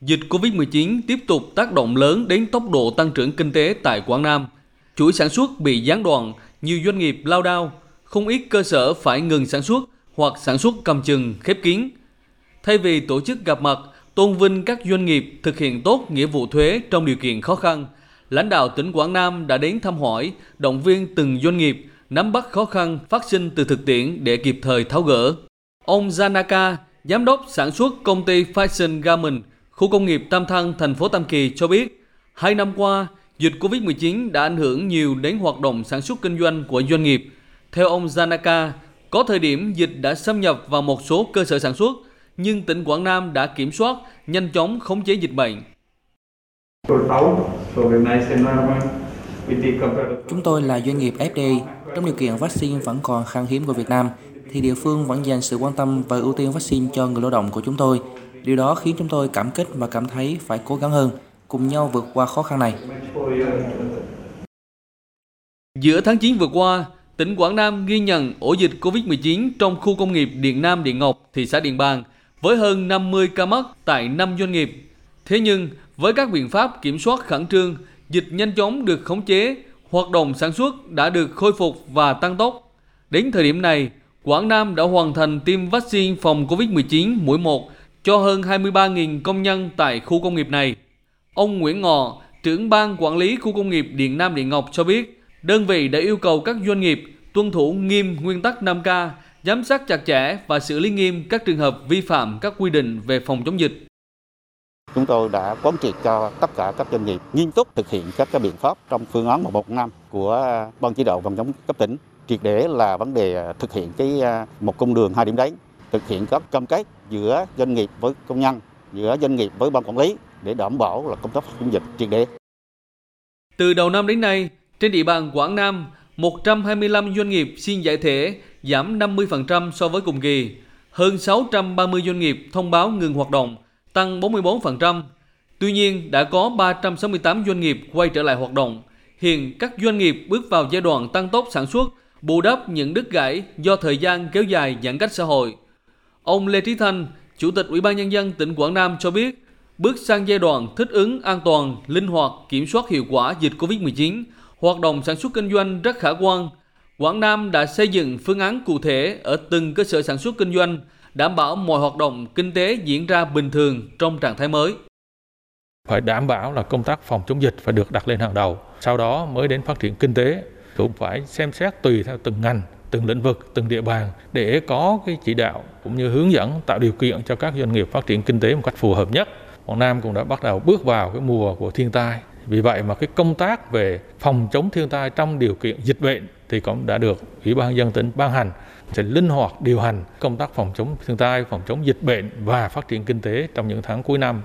Dịch Covid-19 tiếp tục tác động lớn đến tốc độ tăng trưởng kinh tế tại Quảng Nam. Chuỗi sản xuất bị gián đoạn, nhiều doanh nghiệp lao đao, không ít cơ sở phải ngừng sản xuất hoặc sản xuất cầm chừng, khép kín. Thay vì tổ chức gặp mặt, tôn vinh các doanh nghiệp thực hiện tốt nghĩa vụ thuế trong điều kiện khó khăn, lãnh đạo tỉnh Quảng Nam đã đến thăm hỏi, động viên từng doanh nghiệp nắm bắt khó khăn phát sinh từ thực tiễn để kịp thời tháo gỡ. Ông Zanaka, giám đốc sản xuất công ty Fashion Garment, khu công nghiệp Tam Thăng, thành phố Tam Kỳ cho biết, hai năm qua, dịch Covid-19 đã ảnh hưởng nhiều đến hoạt động sản xuất kinh doanh của doanh nghiệp. Theo ông Zanaka, có thời điểm dịch đã xâm nhập vào một số cơ sở sản xuất, nhưng tỉnh Quảng Nam đã kiểm soát, nhanh chóng khống chế dịch bệnh. Chúng tôi là doanh nghiệp FDI. Trong điều kiện vaccine vẫn còn khan hiếm của Việt Nam, thì địa phương vẫn dành sự quan tâm và ưu tiên vaccine cho người lao động của chúng tôi. Điều đó khiến chúng tôi cảm kích và cảm thấy phải cố gắng hơn, cùng nhau vượt qua khó khăn này. Giữa tháng 9 vừa qua, tỉnh Quảng Nam ghi nhận ổ dịch COVID-19 trong khu công nghiệp Điện Nam Điện Ngọc, thị xã Điện Bàn, với hơn 50 ca mắc tại 5 doanh nghiệp. Thế nhưng, với các biện pháp kiểm soát khẩn trương, dịch nhanh chóng được khống chế, hoạt động sản xuất đã được khôi phục và tăng tốc. Đến thời điểm này, Quảng Nam đã hoàn thành tiêm vaccine phòng COVID-19 mũi 1 cho hơn 23.000 công nhân tại khu công nghiệp này. Ông Nguyễn Ngọ, trưởng ban quản lý khu công nghiệp Điện Nam Điện Ngọc cho biết, đơn vị đã yêu cầu các doanh nghiệp tuân thủ nghiêm nguyên tắc 5K, giám sát chặt chẽ và xử lý nghiêm các trường hợp vi phạm các quy định về phòng chống dịch. Chúng tôi đã quán triệt cho tất cả các doanh nghiệp nghiêm túc thực hiện các cái biện pháp trong phương án 115 của Ban chỉ đạo phòng chống cấp tỉnh. Triệt để là vấn đề thực hiện cái à, một cung đường hai điểm đến, thực hiện các cam kết giữa doanh nghiệp với công nhân, giữa doanh nghiệp với ban quản lý để đảm bảo là công tác phòng chống dịch triệt để. Từ đầu năm đến nay, trên địa bàn Quảng Nam, 125 doanh nghiệp xin giải thể, giảm 50% so với cùng kỳ. Hơn 630 doanh nghiệp thông báo ngừng hoạt động, tăng 44%. Tuy nhiên, đã có 368 doanh nghiệp quay trở lại hoạt động. Hiện các doanh nghiệp bước vào giai đoạn tăng tốc sản xuất, bù đắp những đứt gãy do thời gian kéo dài giãn cách xã hội. Ông Lê Trí Thanh, Chủ tịch Ủy ban Nhân dân tỉnh Quảng Nam cho biết, bước sang giai đoạn thích ứng an toàn, linh hoạt, kiểm soát hiệu quả dịch COVID-19, hoạt động sản xuất kinh doanh rất khả quan. Quảng Nam đã xây dựng phương án cụ thể ở từng cơ sở sản xuất kinh doanh, đảm bảo mọi hoạt động kinh tế diễn ra bình thường trong trạng thái mới. Phải đảm bảo là công tác phòng chống dịch phải được đặt lên hàng đầu, sau đó mới đến phát triển kinh tế. Cũng phải xem xét tùy theo từng ngành, từng lĩnh vực, từng địa bàn để có cái chỉ đạo cũng như hướng dẫn tạo điều kiện cho các doanh nghiệp phát triển kinh tế một cách phù hợp nhất. Quảng Nam cũng đã bắt đầu bước vào cái mùa của thiên tai. Vì vậy mà cái công tác về phòng chống thiên tai trong điều kiện dịch bệnh thì cũng đã được Ủy ban dân tỉnh ban hành sẽ linh hoạt điều hành công tác phòng chống thiên tai, phòng chống dịch bệnh và phát triển kinh tế trong những tháng cuối năm